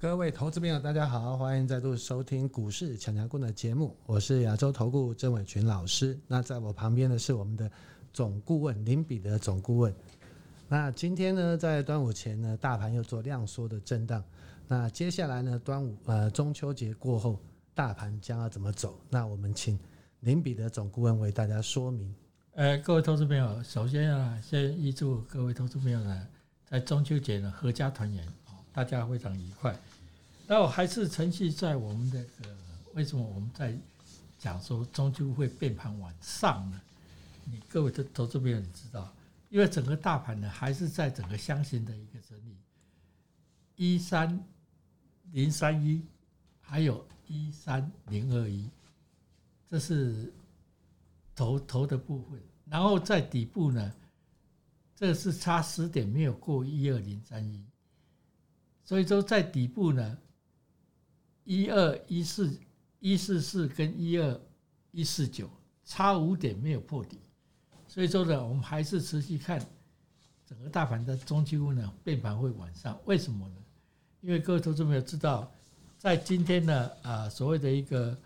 各位投资朋友，大家好，欢迎再度收听股市强强滚的节目，我是亚洲投顾郑伟群老师。那在我旁边的是我们的总顾问林彼得总顾问。那今天呢，在端午前呢，大盘又做量缩的震荡。那接下来呢，端午呃中秋节过后，大盘将要怎么走？那我们请林彼得总顾问为大家说明。呃，各位投资朋友，首先啊，先预祝各位投资朋友呢，在中秋节呢，阖家团圆，大家非常愉快。那我还是承续在我们的呃，为什么我们在讲说终究会变盘往上呢？你各位的投资朋友，你知道，因为整个大盘呢，还是在整个箱型的一个整理，一三零三一，还有一三零二一，这是头头的部分，然后在底部呢，这是差十点没有过一二零三一，所以说在底部呢。一二一四一四四跟一二一四九差五点没有破底，所以说呢，我们还是持续看整个大盘的中期呢变盘会往上，为什么呢？因为各位投资朋友知道，在今天呢啊所谓的一个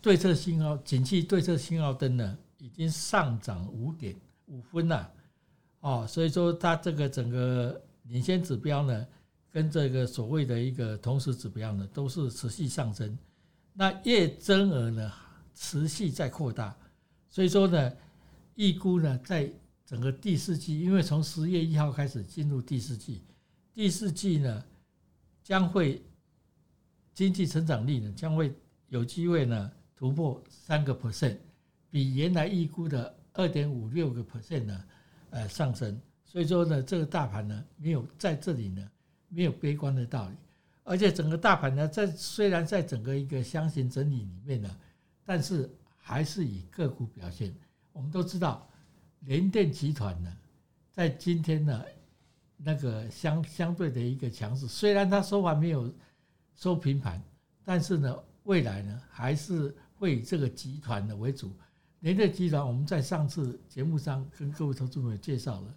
对策信号景气对策信号灯呢已经上涨五点五分了，哦，所以说它这个整个领先指标呢。跟这个所谓的一个同时指标呢，都是持续上升，那月增额呢持续在扩大，所以说呢，预估呢在整个第四季，因为从十月一号开始进入第四季，第四季呢将会经济成长率呢将会有机会呢突破三个 percent，比原来预估的二点五六个 percent 呢呃上升，所以说呢这个大盘呢没有在这里呢。没有悲观的道理，而且整个大盘呢，在虽然在整个一个箱型整理里面呢，但是还是以个股表现。我们都知道，联电集团呢，在今天呢，那个相相对的一个强势，虽然它收盘没有收平盘，但是呢，未来呢，还是会以这个集团的为主。联电集团，我们在上次节目上跟各位投资朋友介绍了，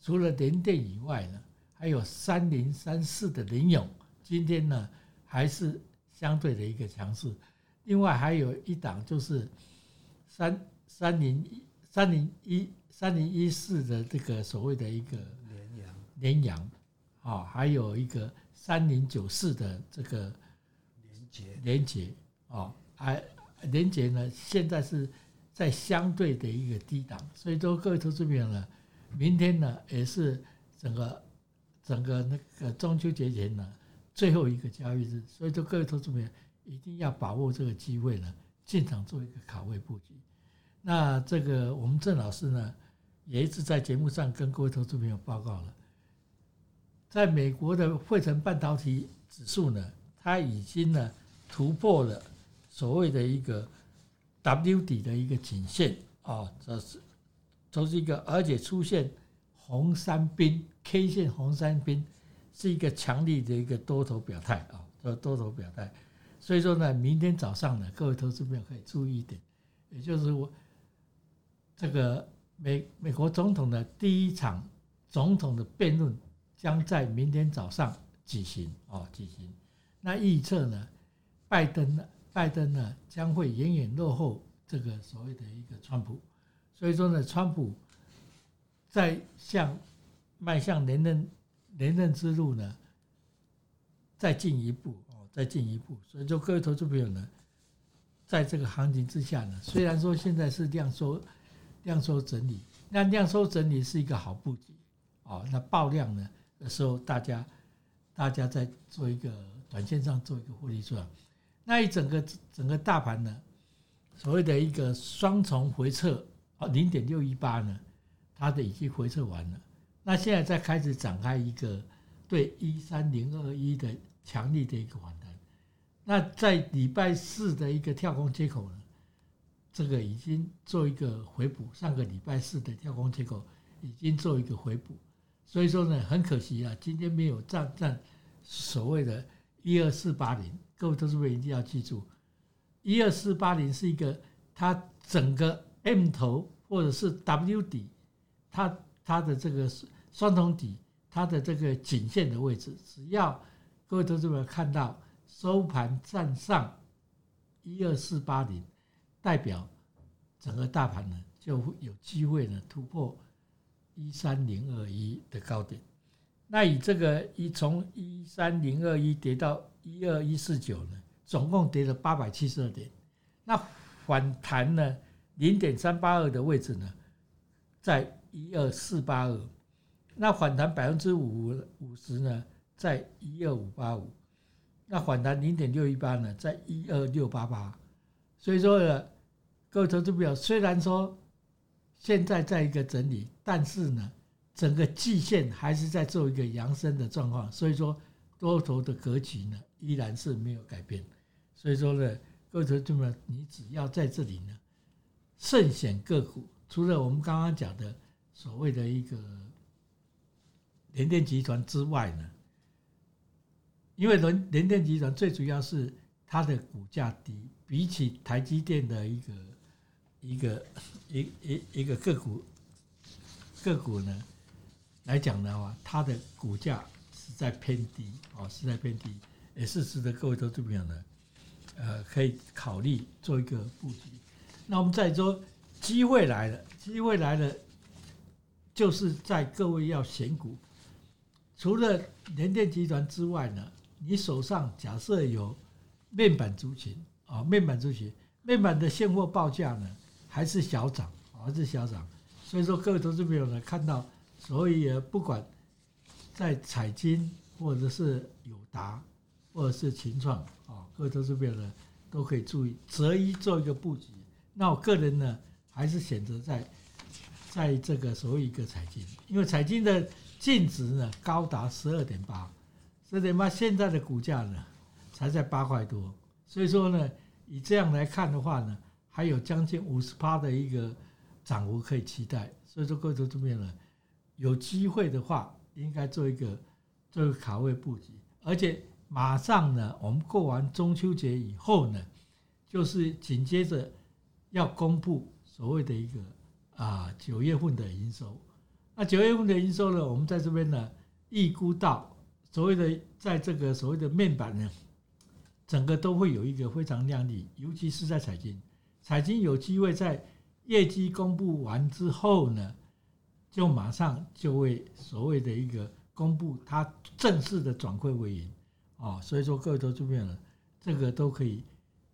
除了联电以外呢。还有三零三四的林勇，今天呢还是相对的一个强势。另外还有一档就是三三零一三零一三零一四的这个所谓的一个联阳联阳啊，还有一个三零九四的这个连杰连杰啊，还连杰呢现在是在相对的一个低档，所以说各位投资朋友呢，明天呢也是整个。整个那个中秋节前呢，最后一个交易日，所以说各位投资朋友一定要把握这个机会呢，进场做一个卡位布局。那这个我们郑老师呢，也一直在节目上跟各位投资朋友报告了，在美国的费城半导体指数呢，它已经呢突破了所谓的一个 W 底的一个颈线啊，这是这是一个，而且出现。红三兵 K 线红三兵是一个强力的一个多头表态啊，多头表态，所以说呢，明天早上呢，各位投资朋友可以注意一点，也就是我这个美美国总统的第一场总统的辩论将在明天早上举行啊，举行。那预测呢，拜登呢，拜登呢将会远远落后这个所谓的一个川普，所以说呢，川普。在向迈向连任连任之路呢，再进一步哦，再进一步。所以说，各位投资朋友呢，在这个行情之下呢，虽然说现在是量缩量缩整理，那量缩整理是一个好布局哦。那爆量呢的时候，大家大家在做一个短线上做一个获利出来。那一整个整个大盘呢，所谓的一个双重回撤啊，零点六一八呢。它的已经回撤完了，那现在再开始展开一个对一三零二一的强力的一个反弹。那在礼拜四的一个跳空缺口呢，这个已经做一个回补。上个礼拜四的跳空缺口已经做一个回补，所以说呢，很可惜啊，今天没有站站所谓的一二四八零。各位投资者一定要记住，一二四八零是一个它整个 M 头或者是 W 底。它它的这个双头底，它的这个颈线的位置，只要各位投资朋友看到收盘站上一二四八零，代表整个大盘呢就会有机会呢突破一三零二一的高点。那以这个一从一三零二一跌到一二一四九呢，总共跌了八百七十二点。那反弹呢零点三八二的位置呢，在一二四八二。那反弹百分之五五十呢，在一二五八五。那反弹零点六一八呢，在一二六八八。所以说呢，各位投资朋友，虽然说现在在一个整理，但是呢。整个季线还是在做一个扬升的状况，所以说多头的格局呢依然是没有改变。所以说呢，各位投资朋友，你只要在这里呢，慎选个股。除了我们刚刚讲的所谓的一个联电集团之外呢，因为联联电集团最主要是它的股价低，比起台积电的一个一个 一一一个个股个股呢。来讲的话，它的股价实在偏低哦，实在偏低，也是值得各位投资朋友呢，呃，可以考虑做一个布局。那我们再说，机会来了，机会来了，就是在各位要选股，除了联电集团之外呢，你手上假设有面板族群啊，面板族群，面板的现货报价呢，还是小涨，还是小涨，所以说各位投资朋友呢，看到。所以也不管在彩晶或者是友达或者是群创啊，各位投资朋友呢都可以注意择一做一个布局。那我个人呢还是选择在在这个所谓一个彩晶，因为彩晶的净值呢高达十二点八，十二点八现在的股价呢才在八块多，所以说呢以这样来看的话呢，还有将近五十趴的一个涨幅可以期待。所以说各位投资朋友呢。有机会的话，应该做一个做一个卡位布局，而且马上呢，我们过完中秋节以后呢，就是紧接着要公布所谓的一个啊九月份的营收。那九月份的营收呢，我们在这边呢预估到所谓的在这个所谓的面板呢，整个都会有一个非常亮丽，尤其是在彩晶，彩晶有机会在业绩公布完之后呢。就马上就会所谓的一个公布，它正式的转亏为盈哦，所以说各位投资朋友呢，这个都可以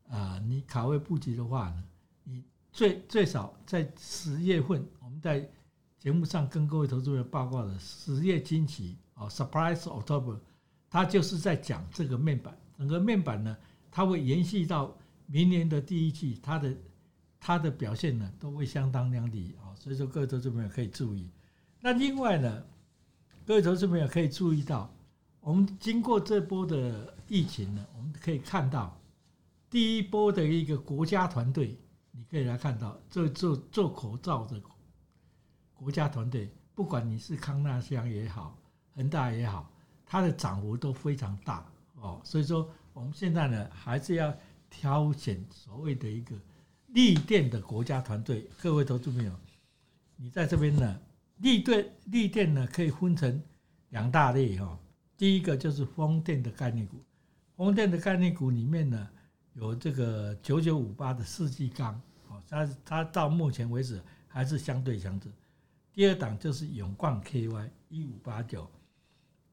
啊，你卡位布局的话呢，你最最少在十月份，我们在节目上跟各位投资朋友报告的十月惊奇哦，Surprise October，它就是在讲这个面板，整个面板呢，它会延续到明年的第一季，它的。它的表现呢，都会相当亮丽啊，所以说各位投资朋友可以注意。那另外呢，各位投资朋友可以注意到，我们经过这波的疫情呢，我们可以看到第一波的一个国家团队，你可以来看到做做做口罩的国家团队，不管你是康那香也好，恒大也好，它的涨幅都非常大哦。所以说我们现在呢，还是要挑选所谓的一个。立电的国家团队，各位投资朋友，你在这边呢？立电立电呢，可以分成两大类哈。第一个就是风电的概念股，风电的概念股里面呢，有这个九九五八的世纪钢，哦，它它到目前为止还是相对强势。第二档就是永冠 KY 一五八九，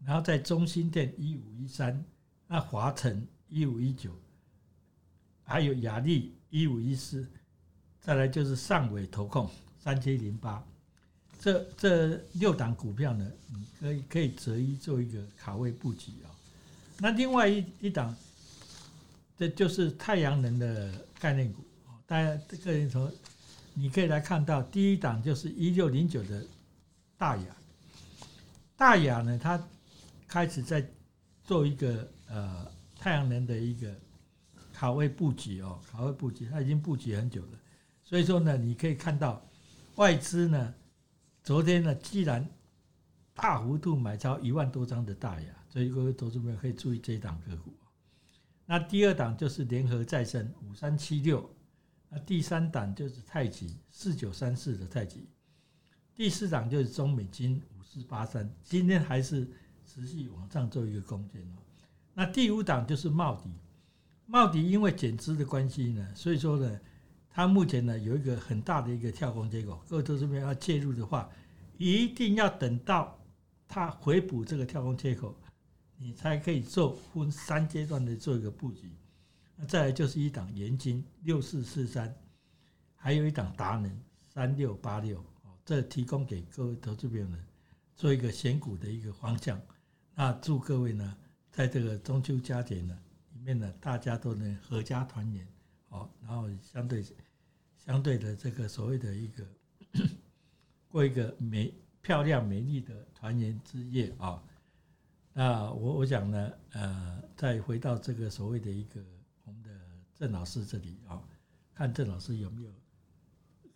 然后在中兴电一五一三，那华晨一五一九，还有雅力。一五一四，再来就是上纬投控三七零八，这这六档股票呢，你可以可以择一做一个卡位布局啊。那另外一一档，这就是太阳能的概念股。大家这个人从你可以来看到，第一档就是一六零九的大亚，大亚呢，它开始在做一个呃太阳能的一个。卡位布局哦，卡位布局，它已经布局很久了，所以说呢，你可以看到外资呢，昨天呢，既然大幅度买超一万多张的大亚，所以各位投资朋友可以注意这一档个股。那第二档就是联合再生五三七六，那第三档就是太极四九三四的太极，第四档就是中美金五四八三，今天还是持续往上做一个攻坚哦。那第五档就是茂迪，茂迪因为减资的关系呢，所以说呢，它目前呢有一个很大的一个跳空缺口，各位投资要介入的话，一定要等到它回补这个跳空缺口，你才可以做分三阶段的做一个布局。那再来就是一档元晶六四四三，还有一档达能三六八六，哦，这提供给各位投资朋友呢做一个选股的一个方向。那祝各位呢，在这个中秋佳节呢里面呢，大家都能阖家团圆，哦，然后相对相对的这个所谓的一个 过一个美漂亮美丽的团圆之夜啊。那我我讲呢，呃，再回到这个所谓的一个我们的郑老师这里啊，看郑老师有没有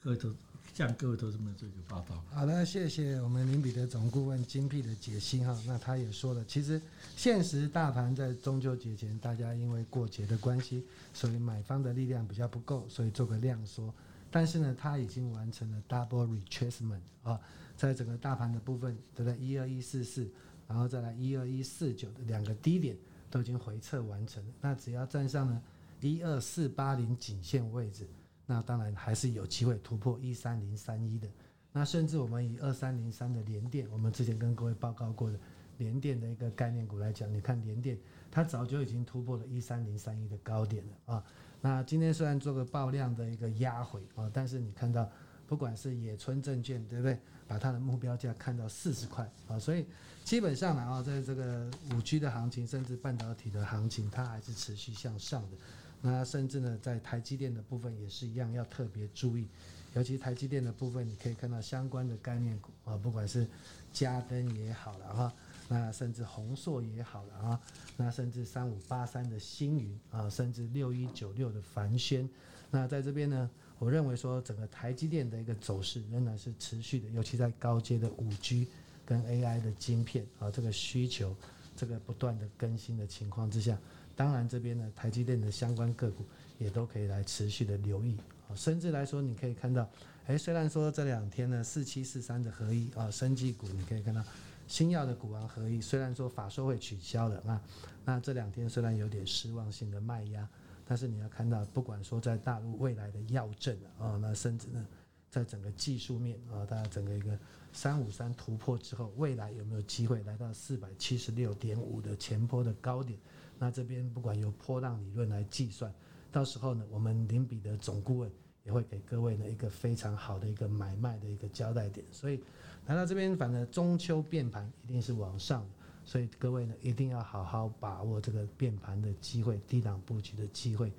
各位都。向各位投资们做一个报道。好的，谢谢我们林彼得总顾问精辟的解析哈。那他也说了，其实现实大盘在中秋节前，大家因为过节的关系，所以买方的力量比较不够，所以做个量缩。但是呢，他已经完成了 double retracement 啊，在整个大盘的部分，都在一二一四四，然后再来一二一四九的两个低点都已经回撤完成。那只要站上了一二四八零颈线位置。那当然还是有机会突破一三零三一的，那甚至我们以二三零三的联电，我们之前跟各位报告过的联电的一个概念股来讲，你看联电它早就已经突破了一三零三一的高点了啊。那今天虽然做个爆量的一个压回啊，但是你看到不管是野村证券对不对，把它的目标价看到四十块啊，所以基本上呢啊，在这个五 G 的行情，甚至半导体的行情，它还是持续向上的。那甚至呢，在台积电的部分也是一样，要特别注意，尤其台积电的部分，你可以看到相关的概念股啊，不管是嘉登也好了哈，那甚至宏硕也好了啊，那甚至三五八三的星云啊，甚至六一九六的凡轩，那在这边呢，我认为说整个台积电的一个走势仍然是持续的，尤其在高阶的五 G 跟 AI 的晶片啊，这个需求这个不断的更新的情况之下。当然，这边呢，台积电的相关个股也都可以来持续的留意啊。甚至来说，你可以看到，哎，虽然说这两天呢，四七四三的合一啊，生技股，你可以看到新药的股王合一，虽然说法说会取消了啊，那这两天虽然有点失望性的卖压，但是你要看到，不管说在大陆未来的药证啊，那甚至呢，在整个技术面啊，大家整个一个三五三突破之后，未来有没有机会来到四百七十六点五的前坡的高点？那这边不管由波浪理论来计算，到时候呢，我们林彼得总顾问也会给各位呢一个非常好的一个买卖的一个交代点。所以来到这边，反正中秋变盘一定是往上的，所以各位呢一定要好好把握这个变盘的机会，低档布局的机会。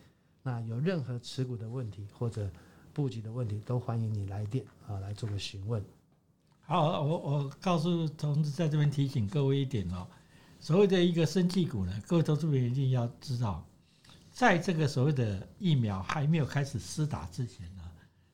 那有任何持股的问题或者布局的问题，都欢迎你来电啊来做个询问。好，我我告诉同志在这边提醒各位一点哦。所谓的一个生技股呢，各位投资者一定要知道，在这个所谓的疫苗还没有开始施打之前呢，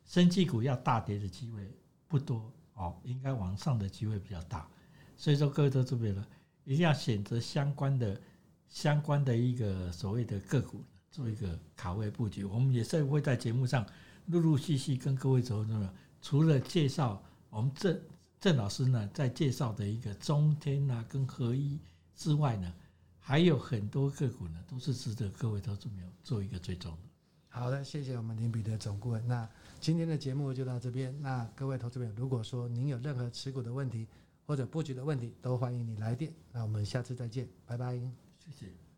生技股要大跌的机会不多哦，应该往上的机会比较大。所以说，各位投资者呢，一定要选择相关的、相关的一个所谓的个股做一个卡位布局。我们也是会在节目上陆陆续续跟各位投资者，除了介绍我们郑郑老师呢在介绍的一个中天啊跟合一。之外呢，还有很多个股呢，都是值得各位投资朋友做一个追踪的。好的，谢谢我们林彼得总顾问。那今天的节目就到这边。那各位投资朋友，如果说您有任何持股的问题或者布局的问题，都欢迎你来电。那我们下次再见，拜拜。谢谢。